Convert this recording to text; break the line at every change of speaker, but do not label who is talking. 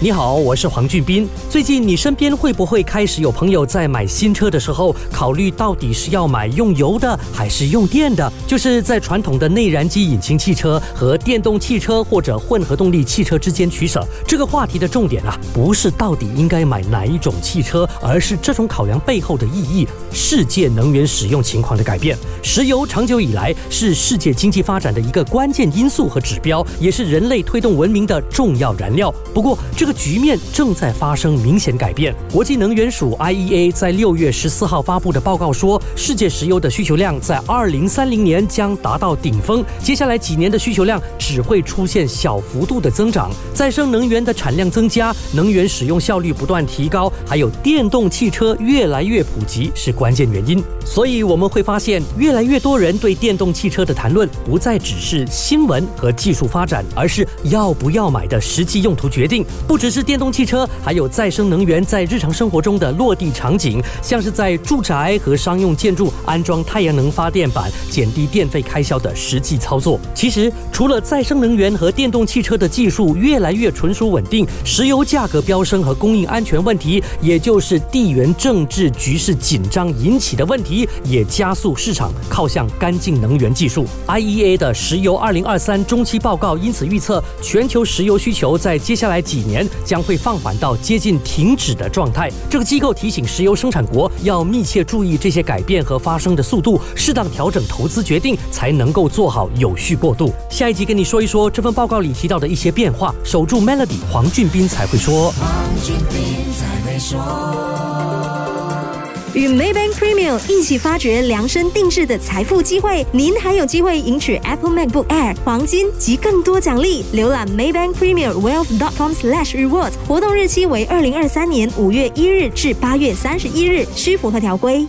你好，我是黄俊斌。最近你身边会不会开始有朋友在买新车的时候，考虑到底是要买用油的还是用电的？就是在传统的内燃机引擎汽车和电动汽车或者混合动力汽车之间取舍。这个话题的重点啊，不是到底应该买哪一种汽车，而是这种考量背后的意义。世界能源使用情况的改变，石油长久以来是世界经济发展的一个关键因素和指标，也是人类推动文明的重要燃料。不过，这个局面正在发生明显改变。国际能源署 IEA 在六月十四号发布的报告说，世界石油的需求量在二零三零年将达到顶峰，接下来几年的需求量只会出现小幅度的增长。再生能源的产量增加，能源使用效率不断提高，还有电动汽车越来越普及是关键原因。所以我们会发现，越来越多人对电动汽车的谈论不再只是新闻和技术发展，而是要不要买的实际用途决定。不只是电动汽车，还有再生能源在日常生活中的落地场景，像是在住宅和商用建筑安装太阳能发电板，减低电费开销的实际操作。其实，除了再生能源和电动汽车的技术越来越纯熟稳定，石油价格飙升和供应安全问题，也就是地缘政治局势紧张引起的问题，也加速市场靠向干净能源技术。IEA 的石油2023中期报告因此预测，全球石油需求在接下来几年。将会放缓到接近停止的状态。这个机构提醒石油生产国要密切注意这些改变和发生的速度，适当调整投资决定，才能够做好有序过渡。下一集跟你说一说这份报告里提到的一些变化。守住 Melody，黄俊斌才会说。
与 Maybank Premium 一起发掘量身定制的财富机会，您还有机会赢取 Apple MacBook Air、黄金及更多奖励。浏览 Maybank Premium Wealth. dot com slash rewards 活动日期为二零二三年五月一日至八月三十一日，需符合条规。